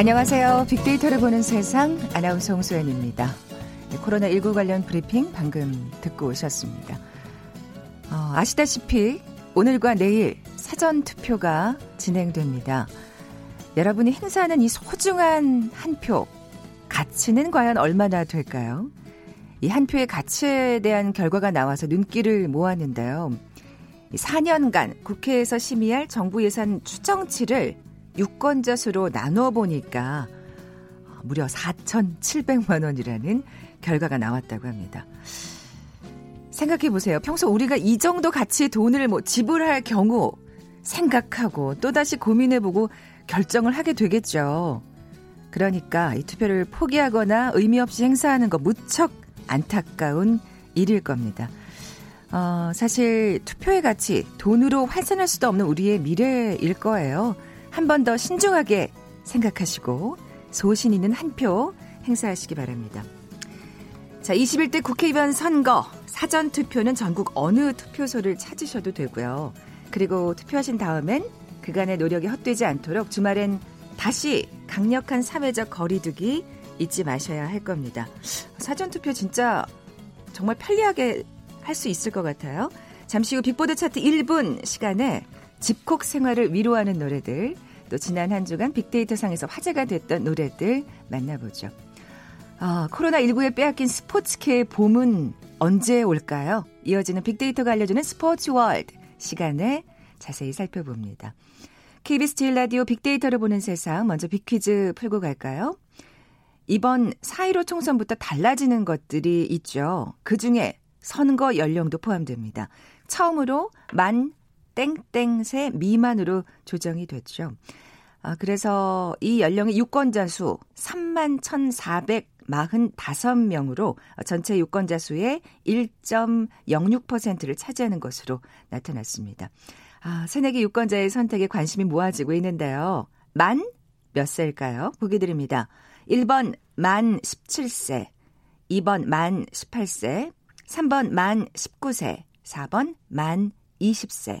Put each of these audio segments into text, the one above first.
안녕하세요. 빅데이터를 보는 세상 아나운서 홍소연입니다. 네, 코로나19 관련 브리핑 방금 듣고 오셨습니다. 어, 아시다시피 오늘과 내일 사전 투표가 진행됩니다. 여러분이 행사하는 이 소중한 한 표, 가치는 과연 얼마나 될까요? 이 한 표의 가치에 대한 결과가 나와서 눈길을 모았는데요. 4년간 국회에서 심의할 정부 예산 추정치를 유권자 수로 나눠 보니까 무려 4,700만 원이라는 결과가 나왔다고 합니다. 생각해 보세요. 평소 우리가 이 정도 가치의 돈을 뭐 지불할 경우 생각하고 또다시 고민해 보고 결정을 하게 되겠죠. 그러니까 이 투표를 포기하거나 의미 없이 행사하는 거 무척 안타까운 일일 겁니다. 어, 사실 투표의 가치 돈으로 환산할 수도 없는 우리의 미래일 거예요. 한 번 더 신중하게 생각하시고 소신 있는 한 표 행사하시기 바랍니다. 자, 21대 국회의원 선거 사전 투표는 전국 어느 투표소를 찾으셔도 되고요. 그리고 투표하신 다음엔 그간의 노력이 헛되지 않도록 주말엔 다시 강력한 사회적 거리두기 잊지 마셔야 할 겁니다. 사전 투표 진짜 정말 편리하게 할 수 있을 것 같아요. 잠시 후 빅보드 차트 1분 시간에 집콕 생활을 위로하는 노래들, 또 지난 한 주간 빅데이터 상에서 화제가 됐던 노래들 만나보죠. 아, 코로나19에 빼앗긴 스포츠계의 봄은 언제 올까요? 이어지는 빅데이터가 알려주는 스포츠 월드 시간에 자세히 살펴봅니다. KBS 제일 라디오 빅데이터를 보는 세상 먼저 빅퀴즈 풀고 갈까요? 이번 4.15 총선부터 달라지는 것들이 있죠. 그 중에 선거 연령도 포함됩니다. 처음으로 만 땡땡세 미만으로 조정이 됐죠. 아, 그래서 이 연령의 유권자 수 3만 1,445명으로 전체 유권자 수의 1.06%를 차지하는 것으로 나타났습니다. 아, 새내기 유권자의 선택에 관심이 모아지고 있는데요. 만 몇 세일까요? 보기 드립니다. 1번 만 17세, 2번 만 18세, 3번 만 19세, 4번 만 20세.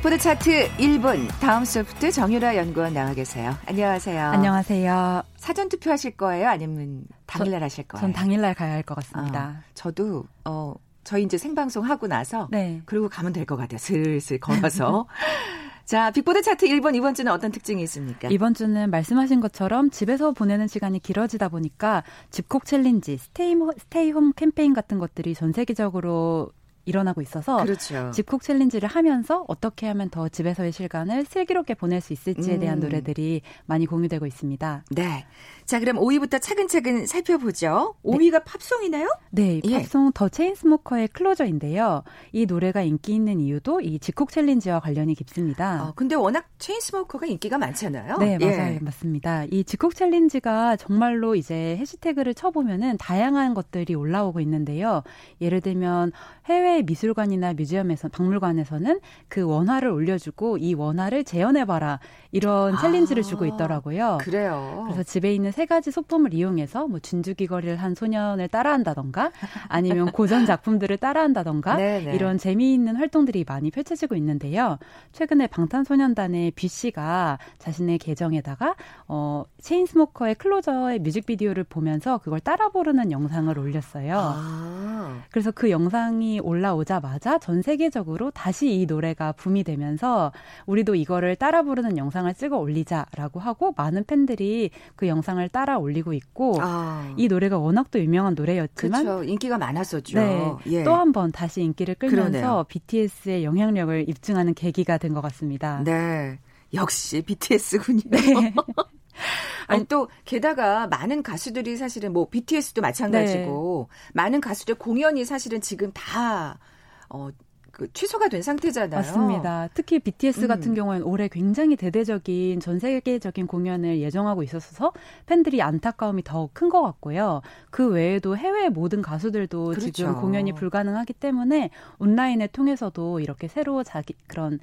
빅보드 차트 1분 다음 소프트 정유라 연구원 나와 계세요. 안녕하세요. 안녕하세요. 사전 투표하실 거예요? 아니면 당일날 하실 거예요? 전 당일날 가야 할 것 같습니다. 어, 저도 어 저희 이제 생방송 하고 나서 네. 그리고 가면 될 것 같아요. 슬슬 걸어서. 자, 빅보드 차트 1번 이번 주는 어떤 특징이 있습니까? 이번 주는 말씀하신 것처럼 집에서 보내는 시간이 길어지다 보니까 집콕 챌린지, stay, stay home 캠페인 같은 것들이 전 세계적으로 일어나고 있어서 그렇죠. 집콕 챌린지를 하면서 어떻게 하면 더 집에서의 시간을 슬기롭게 보낼 수 있을지에 대한 음. 노래들이 많이 공유되고 있습니다. 네. 자, 그럼 5위부터 차근차근 살펴보죠. 5위가 네. 팝송이네요? 네, 예. 팝송 The Chainsmokers의 Closer인데요. 이 노래가 인기 있는 이유도 이 집콕 챌린지와 관련이 깊습니다. 어, 근데 워낙 Chainsmokers가 인기가 많잖아요. 네, 예. 맞아요. 예. 맞습니다. 이 집콕 챌린지가 정말로 이제 해시태그를 쳐보면은 다양한 것들이 올라오고 있는데요. 예를 들면 해외 미술관이나 뮤지엄에서 박물관에서는 그 원화를 올려주고 이 원화를 재현해봐라 이런 아, 챌린지를 주고 있더라고요. 그래요. 그래서 집에 있는 세 가지 소품을 이용해서 뭐 진주귀걸이를 한 소년을 따라한다던가 아니면 고전 작품들을 따라한다던가 네, 네. 이런 재미있는 활동들이 많이 펼쳐지고 있는데요. 최근에 방탄소년단의 B 씨가 자신의 계정에다가 어 체인스모커의 클로저의 뮤직비디오를 보면서 그걸 따라 부르는 영상을 올렸어요. 아. 그래서 그 영상이 올 라오자마자 전 세계적으로 다시 이 노래가 붐이 되면서 우리도 이거를 따라 부르는 영상을 찍어 올리자라고 하고 많은 팬들이 그 영상을 따라 올리고 있고 아. 이 노래가 워낙 또 유명한 노래였지만 그쵸, 인기가 많았었죠. 네, 예. 또한 번 다시 인기를 끌면서 그러네요. BTS의 영향력을 입증하는 계기가 된 것 같습니다. 네. 역시 BTS군요. 네. 아니 또 게다가 많은 가수들이 사실은 뭐 BTS도 마찬가지고 네. 많은 가수들 공연이 사실은 지금 다 어, 그 취소가 된 상태잖아요. 맞습니다. 특히 BTS 음. 같은 경우에는 올해 굉장히 대대적인 전 세계적인 공연을 예정하고 있어서 팬들이 안타까움이 더 큰 것 같고요. 그 외에도 해외 모든 가수들도 그렇죠. 지금 공연이 불가능하기 때문에 온라인을 통해서도 이렇게 새로 자기 그런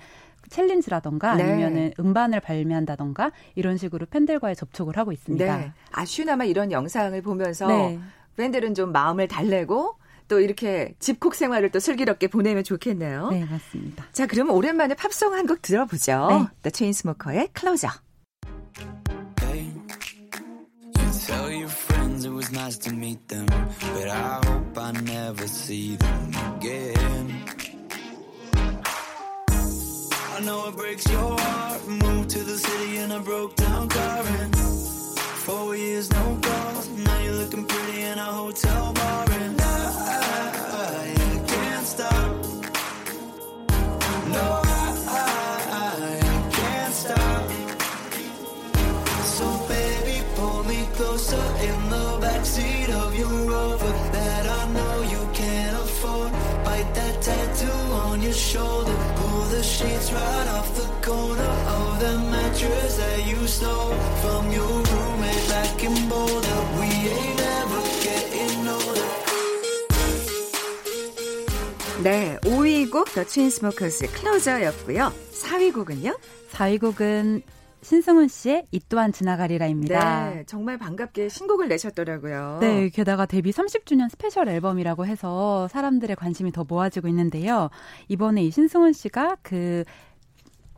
챌린지라던가 네. 아니면은 음반을 발매한다던가 이런 식으로 팬들과의 접촉을 하고 있습니다. 네. 아쉬나마 이런 영상을 보면서 네. 팬들은 좀 마음을 달래고 또 이렇게 집콕 생활을 또 슬기롭게 보내면 좋겠네요. 네, 맞습니다. 자, 그러면 오랜만에 팝송 한 곡 들어보죠. 네. The Chainsmokers의 Closer. Tell your friends it was nice to meet them, but I hope I never see them again. I know it breaks your heart. Moved to the city in a broke down car and mattress that you stole from your roommate back in Boulder. We ain't ever getting older. 네, 5위 곡 The Chainsmokers Closer였고요. 4위 곡은요? 4위 곡은 신승훈 씨의 이 또한 지나가리라입니다. 네, 정말 반갑게 신곡을 내셨더라고요. 네, 게다가 데뷔 30주년 스페셜 앨범이라고 해서 사람들의 관심이 더 모아지고 있는데요. 이번에 이 신승훈 씨가 그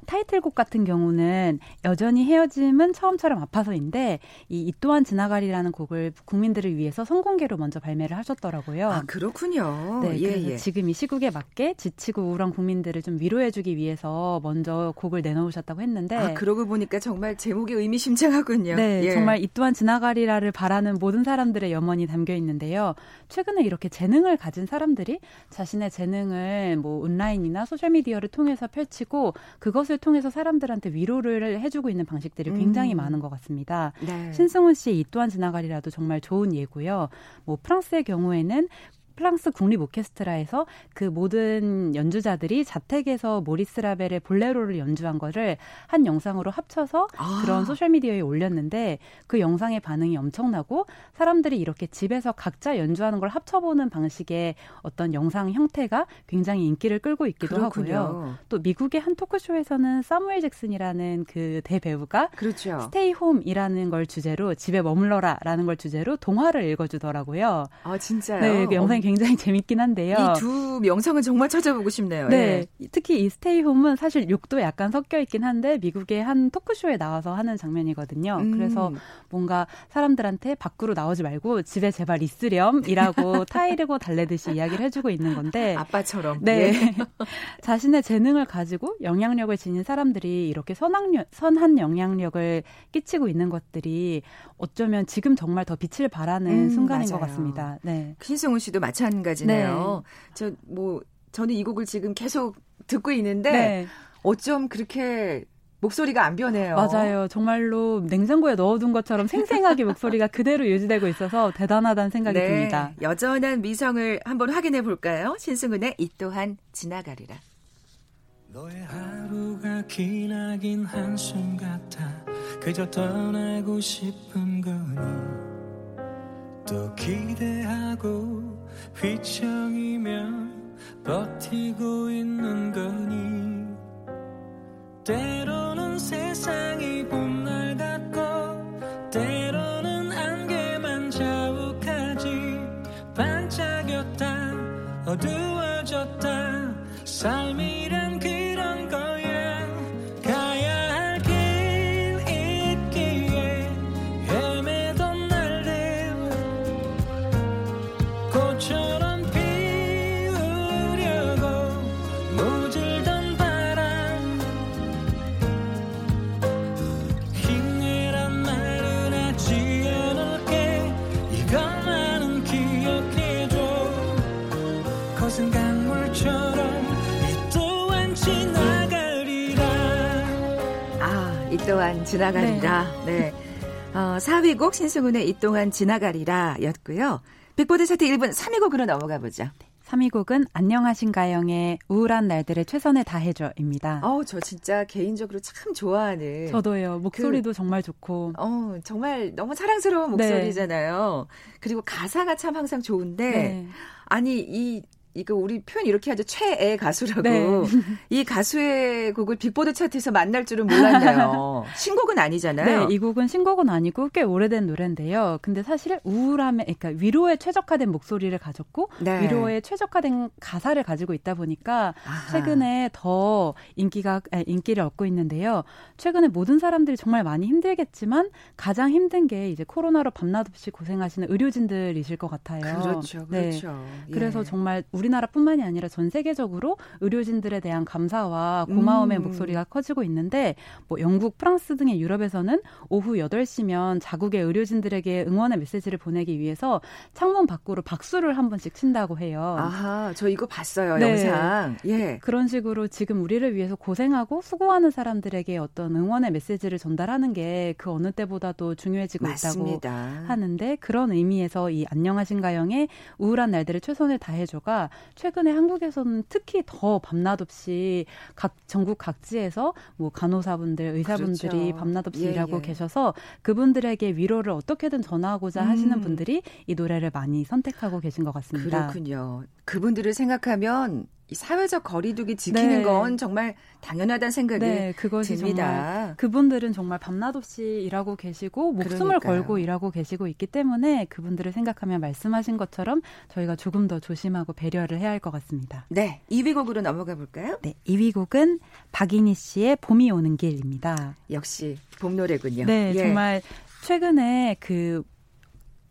타이틀곡 같은 경우는 여전히 헤어짐은 처음처럼 아파서인데 이, 이 또한 지나가리라는 곡을 국민들을 위해서 성공개로 먼저 발매를 하셨더라고요. 아 그렇군요. 네, 예, 그래서 예. 지금 이 시국에 맞게 지치고 우울한 국민들을 좀 위로해주기 위해서 먼저 곡을 내놓으셨다고 했는데 아 그러고 보니까 정말 제목이 의미심장하군요. 네, 예. 정말 이 또한 지나가리라를 바라는 모든 사람들의 염원이 담겨 있는데요. 최근에 이렇게 재능을 가진 사람들이 자신의 재능을 뭐 온라인이나 소셜 미디어를 통해서 펼치고 그것을 통해서 사람들한테 위로를 해주고 있는 방식들이 굉장히 음. 많은 것 같습니다. 네. 신승훈 씨의 이 또한 지나가리라도 정말 좋은 예고요. 뭐 프랑스의 경우에는 프랑스 국립 오케스트라에서 그 모든 연주자들이 자택에서 모리스 라벨의 볼레로를 연주한 거를 한 영상으로 합쳐서 아. 그런 소셜 미디어에 올렸는데 그 영상의 반응이 엄청나고 사람들이 이렇게 집에서 각자 연주하는 걸 합쳐보는 방식의 어떤 영상 형태가 굉장히 인기를 끌고 있기도 그렇군요. 하고요. 또 미국의 한 토크쇼에서는 사무엘 잭슨이라는 그 대배우가 그렇죠. 스테이 홈이라는 걸 주제로 집에 머물러라라는 걸 주제로 동화를 읽어주더라고요. 아 진짜요? 네, 그 영상이 굉장히 재밌긴 한데요. 이 두 명성은 정말 찾아보고 싶네요. 네. 네. 특히 이 스테이 홈은 사실 욕도 약간 섞여 있긴 한데 미국의 한 토크쇼에 나와서 하는 장면이거든요. 음. 그래서 뭔가 사람들한테 밖으로 나오지 말고 집에 제발 있으렴이라고 타이르고 달래듯이 이야기를 해주고 있는 건데 아빠처럼 네 예. 자신의 재능을 가지고 영향력을 지닌 사람들이 이렇게 선악력, 선한 영향력을 끼치고 있는 것들이 어쩌면 지금 정말 더 빛을 발하는 음, 순간인 맞아요. 것 같습니다. 네. 신승훈 씨도 마찬가지. 마찬가지네요. 네. 저뭐 저는 이 곡을 지금 계속 듣고 있는데 네. 어쩜 그렇게 목소리가 안 변해요. 맞아요. 정말로 냉장고에 넣어둔 것처럼 생생하게 목소리가 그대로 유지되고 있어서 대단하다는 생각이 네, 듭니다. 여전한 미성을 한번 확인해 볼까요? 신승은의 이 또한 지나가리라. 너의 하루가 기나긴 한숨 같아 그저 떠나고 싶은 거니 또 기대하고 휘청이며 버티고 있는 거 또한 지나간다. 네. 네. 어, 4위 곡 신승훈의 이 동안 지나가리라 였고요. 빅보드 차트 1분 3위 곡으로 넘어가 보죠. 3위 곡은 안녕하신가영의 우울한 날들의 최선을 다해줘입니다. 어, 저 진짜 개인적으로 참 좋아하는. 저도요. 목소리도 그, 정말 좋고. 어, 정말 너무 사랑스러운 네. 목소리잖아요. 네. 그리고 가사가 참 항상 좋은데 네. 아니 이 이거 우리 표현 이렇게 하죠. 최애 가수라고. 네. 이 가수의 곡을 빅보드 차트에서 만날 줄은 몰랐네요. 신곡은 아니잖아요. 네, 이 곡은 신곡은 아니고 꽤 오래된 노래인데요. 근데 사실 우울함에, 그러니까 위로에 최적화된 목소리를 가졌고 네. 위로에 최적화된 가사를 가지고 있다 보니까 아하. 최근에 더 인기가 아니, 인기를 얻고 있는데요. 최근에 모든 사람들이 정말 많이 힘들겠지만 가장 힘든 게 이제 코로나로 밤낮 없이 고생하시는 의료진들이실 것 같아요. 그렇죠, 네. 그렇죠. 예. 그래서 정말 우리 나라뿐만이 아니라 전 세계적으로 의료진들에 대한 감사와 고마움의 음. 목소리가 커지고 있는데 뭐 영국, 프랑스 등의 유럽에서는 오후 8시면 자국의 의료진들에게 응원의 메시지를 보내기 위해서 창문 밖으로 박수를 한 번씩 친다고 해요. 아하, 저 이거 봤어요, 네. 영상. 예. 그런 식으로 지금 우리를 위해서 고생하고 수고하는 사람들에게 어떤 응원의 메시지를 전달하는 게 그 어느 때보다도 중요해지고 맞습니다. 있다고 하는데 그런 의미에서 이 안녕하신가영의 우울한 날들을 최선을 다해줘가 최근에 한국에서는 특히 더 밤낮 없이 각 전국 각지에서 뭐 간호사분들, 의사분들이 그렇죠. 밤낮 없이 예, 일하고 예. 계셔서 그분들에게 위로를 어떻게든 전하고자 음. 하시는 분들이 이 노래를 많이 선택하고 계신 것 같습니다. 그렇군요. 그분들을 생각하면 이 사회적 거리두기 지키는 네. 건 정말 당연하다는 생각이 네, 그것이 듭니다. 그분들은 정말 밤낮 없이 일하고 계시고 목숨을 그러니까요. 걸고 일하고 계시고 있기 때문에 그분들을 생각하면 말씀하신 것처럼 저희가 조금 더 조심하고 배려를 해야 할 것 같습니다. 네, 2위 곡으로 넘어가 볼까요? 네, 2위 곡은 박인희 씨의 봄이 오는 길입니다. 역시 봄 노래군요. 네, 예. 정말 최근에 그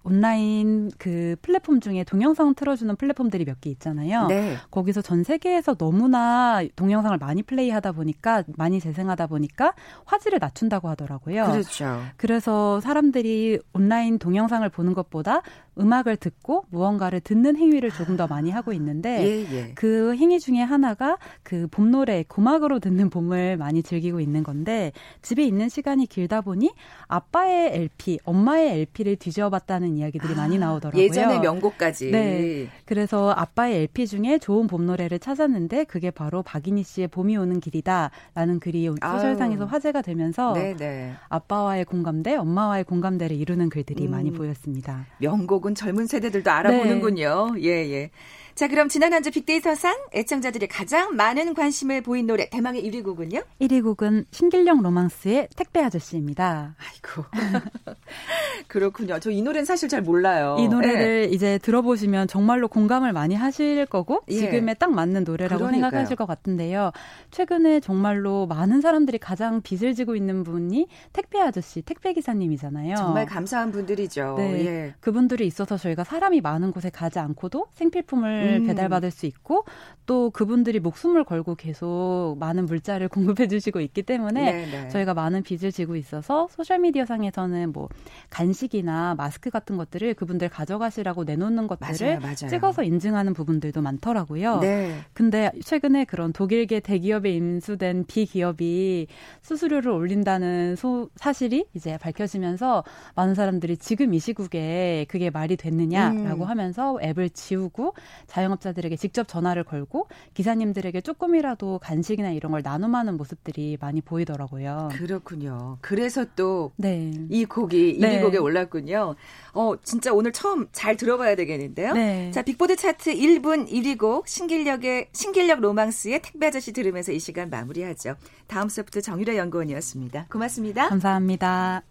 온라인 그 플랫폼 중에 동영상 틀어주는 플랫폼들이 몇 개 있잖아요. 네. 거기서 전 세계에서 너무나 동영상을 많이 플레이하다 보니까 많이 재생하다 보니까 화질을 낮춘다고 하더라고요. 그렇죠. 그래서 사람들이 온라인 동영상을 보는 것보다 음악을 듣고 무언가를 듣는 행위를 조금 더 많이 하고 있는데 예, 예. 그 행위 중에 하나가 그 봄 노래 고막으로 듣는 봄을 많이 즐기고 있는 건데 집에 있는 시간이 길다 보니 아빠의 LP, 엄마의 LP를 뒤져봤다는 이야기들이 아, 많이 나오더라고요. 예전의 명곡까지. 네. 그래서 아빠의 LP 중에 좋은 봄 노래를 찾았는데 그게 바로 박인희 씨의 봄이 오는 길이다라는 글이 소설상에서 화제가 되면서 네네. 네. 아빠와의 공감대, 엄마와의 공감대를 이루는 글들이 음, 많이 보였습니다. 명곡은 젊은 세대들도 알아보는군요. 네. 예, 예. 자, 그럼 지난 한 주 빅데이터상 애청자들이 가장 많은 관심을 보인 노래 대망의 1위 곡은요? 1위 곡은 신길령 로망스의 택배 아저씨입니다. 아이고. 그렇군요. 저 이 노래는 사실 잘 몰라요. 이 노래를 예. 이제 들어보시면 정말로 공감을 많이 하실 거고 예. 지금에 딱 맞는 노래라고 그러니까요. 생각하실 것 같은데요. 최근에 정말로 많은 사람들이 가장 빚을 지고 있는 분이 택배 아저씨, 택배 기사님이잖아요. 정말 감사한 분들이죠. 네. 예. 그분들이 있어서 저희가 사람이 많은 곳에 가지 않고도 생필품을 음. 배달받을 수 있고 또 그분들이 목숨을 걸고 계속 많은 물자를 공급해 주시고 있기 때문에 네네. 네. 저희가 많은 빚을 지고 있어서 소셜 미디어 상에서는 뭐 간식이나 마스크 같은 것들을 그분들 가져가시라고 내놓는 것들을 맞아요, 맞아요. 찍어서 인증하는 부분들도 많더라고요. 네. 근데 최근에 그런 독일계 대기업에 인수된 비기업이 수수료를 올린다는 소, 사실이 이제 밝혀지면서 많은 사람들이 지금 이 시국에 그게 말이 됐느냐라고 음. 하면서 앱을 지우고 자영업자들에게 직접 전화를 걸고 기사님들에게 조금이라도 간식이나 이런 걸 나눔하는 모습들이 많이 보이더라고요. 그렇군요. 그래서 또이 네. 곡이 1위 네. 곡에 올랐군요. 어, 진짜 오늘 처음 잘 들어봐야 되겠는데요. 네. 자, 빅보드 차트 1분 1위 곡 신길력의 신길력 로망스의 택배 아저씨 들으면서 이 시간 마무리하죠. 다음 소프트 정유라 연구원이었습니다. 고맙습니다. 감사합니다.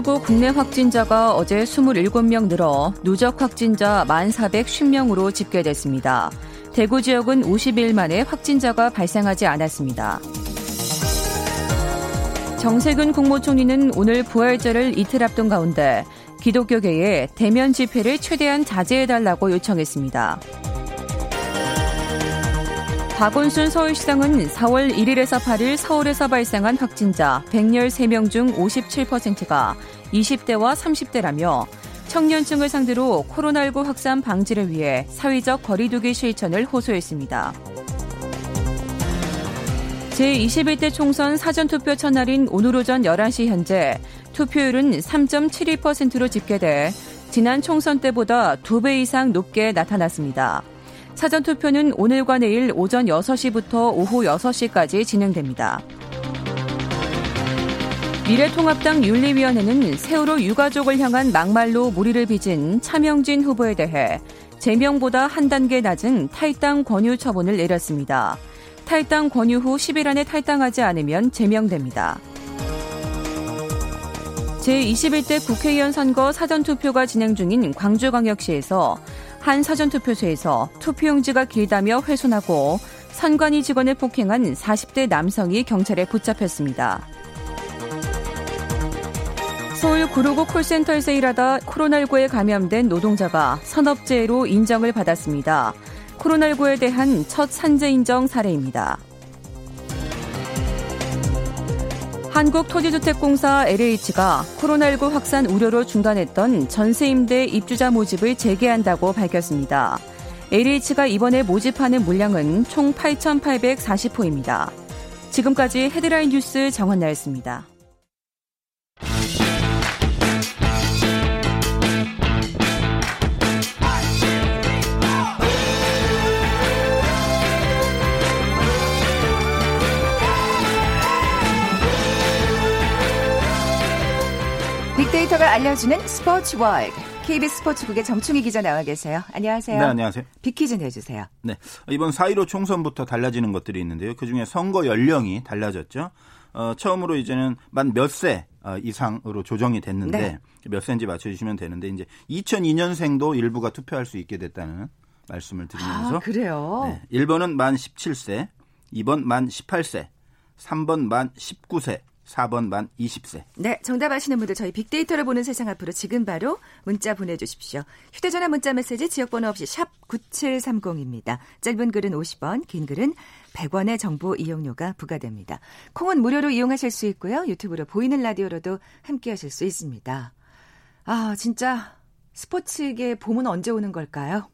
코로나19 국내 확진자가 어제 27명 늘어 누적 확진자 1,410명으로 집계됐습니다. 대구 지역은 50일 만에 확진자가 발생하지 않았습니다. 정세균 국무총리는 오늘 부활절을 이틀 앞둔 가운데 기독교계에 대면 집회를 최대한 자제해달라고 요청했습니다. 박원순 서울시장은 4월 1일에서 8일 서울에서 발생한 확진자 113명 중 57%가 20대와 30대라며 청년층을 상대로 코로나19 확산 방지를 위해 사회적 거리두기 실천을 호소했습니다. 제21대 총선 사전투표 첫날인 오늘 오전 11시 현재 투표율은 3.72%로 집계돼 지난 총선 때보다 2배 이상 높게 나타났습니다. 사전투표는 오늘과 내일 오전 6시부터 오후 6시까지 진행됩니다. 미래통합당 윤리위원회는 세월호 유가족을 향한 막말로 무리를 빚은 차명진 후보에 대해 제명보다 한 단계 낮은 탈당 권유 처분을 내렸습니다. 탈당 권유 후 10일 안에 탈당하지 않으면 제명됩니다. 제21대 국회의원 선거 사전투표가 진행 중인 광주광역시에서 한 사전투표소에서 투표용지가 길다며 훼손하고 선관위 직원을 폭행한 40대 남성이 경찰에 붙잡혔습니다. 서울 구로구 콜센터에서 일하다 코로나19에 감염된 노동자가 산업재해로 인정을 받았습니다. 코로나19에 대한 첫 산재 인정 사례입니다. 한국토지주택공사 LH가 코로나19 확산 우려로 중단했던 전세임대 입주자 모집을 재개한다고 밝혔습니다. LH가 이번에 모집하는 물량은 총 8,840호입니다. 지금까지 헤드라인 뉴스 정원나였습니다. 빅데이터가 알려주는 스포츠 월드. KBS 스포츠국의 정충희 기자 나와 계세요. 안녕하세요. 네, 안녕하세요. 빅퀴즈 내주세요. 네. 이번 4.15 총선부터 달라지는 것들이 있는데요. 그중에 선거 연령이 달라졌죠. 어, 처음으로 이제는 만 몇세 어, 이상으로 조정이 됐는데 네. 몇 세인지 맞춰주시면 되는데 이제 2002년생도 일부가 투표할 수 있게 됐다는 말씀을 드리면서 아, 그래요? 네, 1번은 만 17세, 2번 만 18세, 3번 만 19세, 4번 만 20세. 네, 정답 아시는 분들 저희 빅데이터를 보는 세상 앞으로 지금 바로 문자 보내주십시오. 휴대전화 문자 메시지 지역번호 없이 샵 9730입니다. 짧은 글은 50원, 긴 글은 100원의 정보 이용료가 부과됩니다. 콩은 무료로 이용하실 수 있고요. 유튜브로 보이는 라디오로도 함께 하실 수 있습니다. 아, 진짜 스포츠계 봄은 언제 오는 걸까요?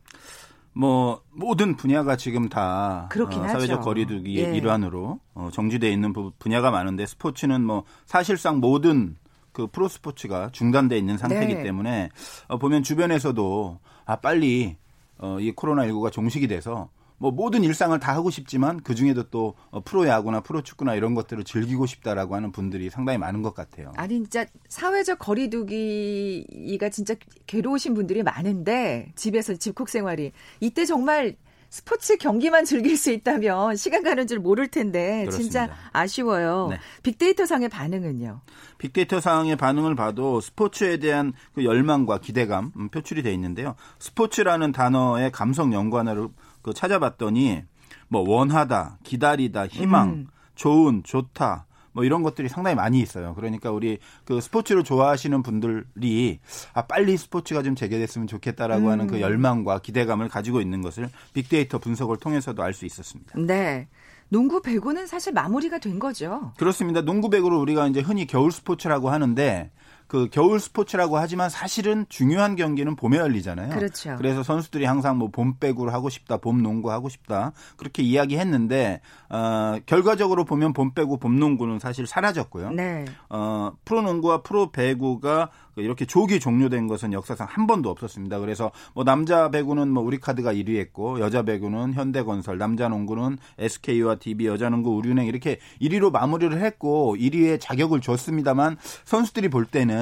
뭐 모든 분야가 지금 다 어, 사회적 거리두기의 예. 일환으로 어, 정지돼 있는 분야가 많은데 스포츠는 뭐 사실상 모든 그 프로 스포츠가 중단돼 있는 상태이기 네. 때문에 어, 보면 주변에서도 아 빨리 어, 이 코로나 19가 종식이 돼서 뭐 모든 일상을 다 하고 싶지만 그 중에도 또 어, 프로야구나 프로축구나 이런 것들을 즐기고 싶다라고 하는 분들이 상당히 많은 것 같아요. 아니 진짜 사회적 거리두기가 진짜 괴로우신 분들이 많은데 집에서 집콕 생활이 이때 정말 스포츠 경기만 즐길 수 있다면 시간 가는 줄 모를 텐데 그렇습니다. 진짜 아쉬워요. 네. 빅데이터 상의 반응은요? 빅데이터 상의 반응을 봐도 스포츠에 대한 그 열망과 기대감 음, 표출이 돼 있는데요. 스포츠라는 단어의 감성 연관어를 그 찾아봤더니 뭐 원하다, 기다리다, 희망, 음. 좋은, 좋다, 뭐 이런 것들이 상당히 많이 있어요. 그러니까 우리 그 스포츠를 좋아하시는 분들이 아 빨리 스포츠가 좀 재개됐으면 좋겠다라고 음. 하는 그 열망과 기대감을 가지고 있는 것을 빅데이터 분석을 통해서도 알 수 있었습니다. 네. 농구 배구는 사실 마무리가 된 거죠. 그렇습니다. 농구 배구를 우리가 이제 흔히 겨울 스포츠라고 하는데 그 겨울 스포츠라고 하지만 사실은 중요한 경기는 봄에 열리잖아요. 그렇죠. 그래서 선수들이 항상 뭐 봄 배구를 하고 싶다, 봄 농구 하고 싶다 그렇게 이야기했는데 어, 결과적으로 보면 봄 배구, 봄 농구는 사실 사라졌고요. 네. 어, 프로 농구와 프로 배구가 이렇게 조기 종료된 것은 역사상 한 번도 없었습니다. 그래서 뭐 남자 배구는 뭐 우리카드가 1위했고 여자 배구는 현대건설, 남자 농구는 SK와 DB, 여자 농구 우리은행 이렇게 1위로 마무리를 했고 1위의 자격을 줬습니다만 선수들이 볼 때는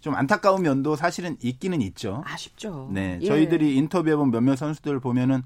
좀 안타까운 면도 사실은 있기는 있죠. 아쉽죠. 네, 예. 저희들이 인터뷰해본 몇몇 선수들 보면은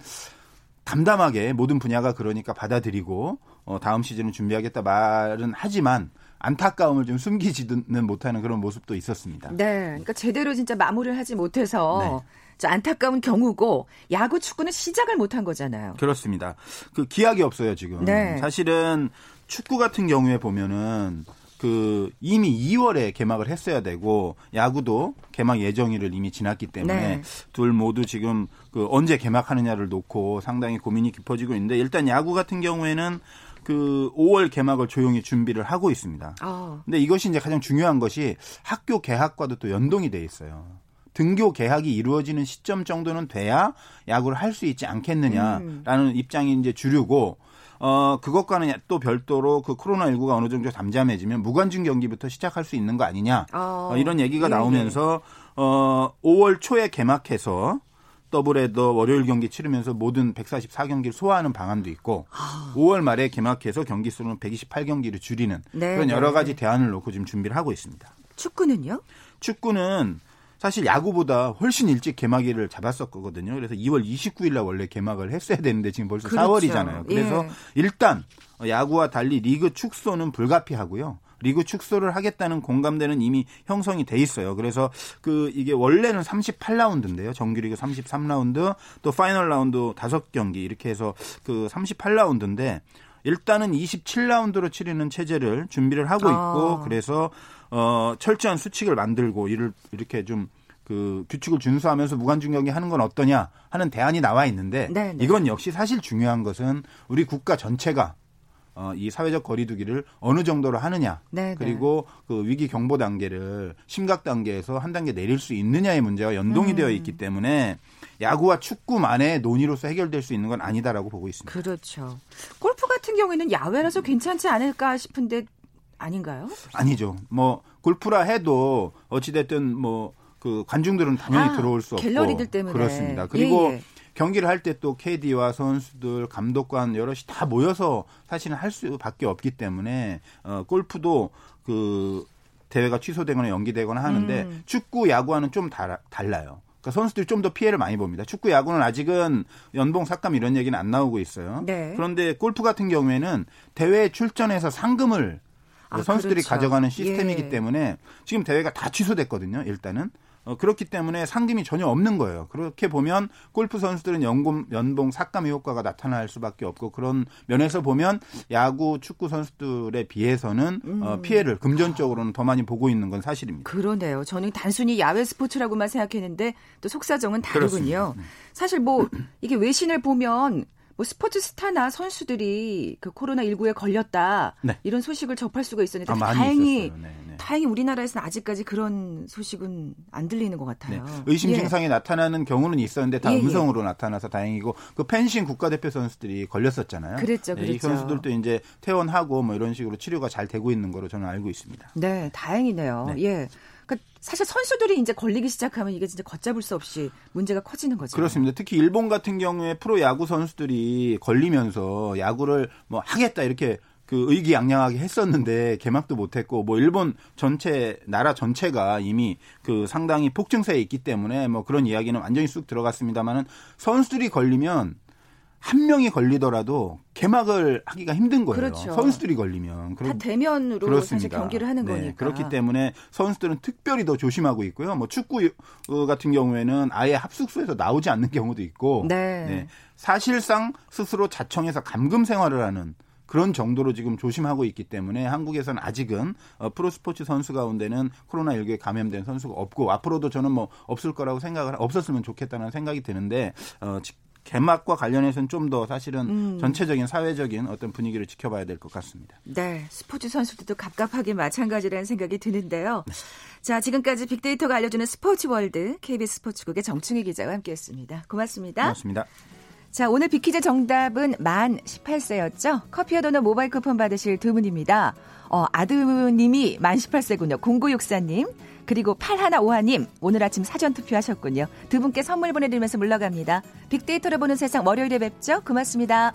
담담하게 모든 분야가 그러니까 받아들이고 어, 다음 시즌을 준비하겠다 말은 하지만 안타까움을 좀 숨기지는 못하는 그런 모습도 있었습니다. 네, 그러니까 제대로 진짜 마무리를 하지 못해서 네. 안타까운 경우고 야구 축구는 시작을 못한 거잖아요. 그렇습니다. 그 기약이 없어요 지금. 네. 사실은 축구 같은 경우에 보면은 그 이미 2월에 개막을 했어야 되고 야구도 개막 예정일을 이미 지났기 때문에 네. 둘 모두 지금 그 언제 개막하느냐를 놓고 상당히 고민이 깊어지고 있는데 일단 야구 같은 경우에는 그 5월 개막을 조용히 준비를 하고 있습니다. 어. 근데 이것이 이제 가장 중요한 것이 학교 개학과도 또 연동이 돼 있어요. 등교 개학이 이루어지는 시점 정도는 돼야 야구를 할 수 있지 않겠느냐라는 음. 입장이 이제 주류고 어, 그것과는 또 별도로 그 코로나19가 어느 정도 잠잠해지면 무관중 경기부터 시작할 수 있는 거 아니냐. 어, 어 이런 얘기가 예, 나오면서 어, 5월 초에 개막해서 더블헤더 월요일 경기 치르면서 모든 144경기를 소화하는 방안도 있고 아. 5월 말에 개막해서 경기 수는 128경기를 줄이는 네, 그런 여러 네. 가지 대안을 놓고 지금 준비를 하고 있습니다. 축구는요? 축구는 사실 야구보다 훨씬 일찍 개막일을 잡았었거든요. 그래서 2월 29일 날 원래 개막을 했어야 되는데 지금 벌써 그렇죠. 4월이잖아요. 그래서 예. 일단 야구와 달리 리그 축소는 불가피하고요. 리그 축소를 하겠다는 공감대는 이미 형성이 돼 있어요. 그래서 그 이게 원래는 38라운드인데요. 정규리그 33라운드 또 파이널 라운드 5경기 이렇게 해서 그 38라운드인데 일단은 27라운드로 치르는 체제를 준비를 하고 있고 아. 그래서 어 철저한 수칙을 만들고 이를 이렇게 좀 그 규칙을 준수하면서 무관중 경기 하는 건 어떠냐 하는 대안이 나와 있는데 네네. 네. 이건 역시 사실 중요한 것은 우리 국가 전체가 어, 이 사회적 거리두기를 어느 정도로 하느냐 네네. 네. 그리고 그 위기 경보 단계를 심각 단계에서 한 단계 내릴 수 있느냐의 문제와 연동이 음. 되어 있기 때문에 야구와 축구만의 논의로서 해결될 수 있는 건 아니다라고 보고 있습니다. 그렇죠. 골프 같은 경우에는 야외라서 괜찮지 않을까 싶은데 아닌가요? 아니죠. 뭐 골프라 해도 어찌 됐든 뭐 그 관중들은 당연히 아, 들어올 수 없고 갤러리들 때문에 그렇습니다. 그리고 예, 예. 경기를 할 때 또 KD와 선수들, 감독관 여럿이 다 모여서 사실은 할 수밖에 없기 때문에 어, 골프도 그 대회가 취소되거나 연기되거나 하는데 음. 축구, 야구와는 좀 달, 달라요. 그러니까 선수들이 좀 더 피해를 많이 봅니다. 축구, 야구는 아직은 연봉 삭감 이런 얘기는 안 나오고 있어요. 네. 그런데 골프 같은 경우에는 대회에 출전해서 상금을 아, 선수들이 그렇죠. 가져가는 시스템이기 예. 때문에 지금 대회가 다 취소됐거든요. 일단은 어, 그렇기 때문에 상금이 전혀 없는 거예요. 그렇게 보면 골프 선수들은 연금, 연봉 삭감의 효과가 나타날 수밖에 없고 그런 면에서 보면 야구, 축구 선수들에 비해서는 음. 어, 피해를 금전적으로는 더 많이 보고 있는 건 사실입니다. 그러네요. 저는 단순히 야외 스포츠라고만 생각했는데 또 속사정은 다르군요. 그 사실 뭐 이게 외신을 보면 뭐 스포츠 스타나 선수들이 그 코로나 19에 걸렸다 네. 이런 소식을 접할 수가 있었는데 아, 다행히 네, 네. 다행히 우리나라에서는 아직까지 그런 소식은 안 들리는 것 같아요. 네. 의심 예. 증상이 나타나는 경우는 있었는데 다 예, 예. 음성으로 예. 나타나서 다행이고 그 펜싱 국가대표 선수들이 걸렸었잖아요. 그랬죠, 그랬죠. 이 선수들도 이제 퇴원하고 뭐 이런 식으로 치료가 잘 되고 있는 거로 저는 알고 있습니다. 네, 다행이네요. 네. 예. 그러니까 사실 선수들이 이제 걸리기 시작하면 이게 진짜 걷잡을 수 없이 문제가 커지는 거죠. 그렇습니다. 특히 일본 같은 경우에 프로 야구 선수들이 걸리면서 야구를 뭐 하겠다 이렇게 그 의기양양하게 했었는데 개막도 못했고 뭐 일본 전체 나라 전체가 이미 그 상당히 폭증세에 있기 때문에 뭐 그런 이야기는 완전히 쑥 들어갔습니다만은 선수들이 걸리면 한 명이 걸리더라도 개막을 하기가 힘든 거예요. 그렇죠. 선수들이 걸리면. 다 대면으로 그렇습니다. 사실 경기를 하는 네, 거니까. 그렇기 때문에 선수들은 특별히 더 조심하고 있고요. 뭐 축구 같은 경우에는 아예 합숙소에서 나오지 않는 경우도 있고 네. 네. 사실상 스스로 자청해서 감금 생활을 하는 그런 정도로 지금 조심하고 있기 때문에 한국에서는 아직은 어, 프로스포츠 선수 가운데는 코로나19에 감염된 선수가 없고 앞으로도 저는 뭐 없을 거라고 생각을 없었으면 좋겠다는 생각이 드는데 어, 개막과 관련해서는 좀 더 사실은 음. 전체적인 사회적인 어떤 분위기를 지켜봐야 될 것 같습니다. 네, 스포츠 선수들도 갑갑하게 마찬가지라는 생각이 드는데요. 네. 자, 지금까지 빅데이터가 알려주는 스포츠 월드 KBS 스포츠국의 정충희 기자와 함께했습니다. 고맙습니다. 고맙습니다. 자, 오늘 빅퀴즈 정답은 만 18세였죠? 커피와 도넛 모바일 쿠폰 받으실 두 분입니다. 어, 아드님이 만 18세군요. 0964님. 그리고 8152님 오늘 아침 사전 투표하셨군요. 두 분께 선물 보내드리면서 물러갑니다. 빅데이터를 보는 세상 월요일에 뵙죠. 고맙습니다.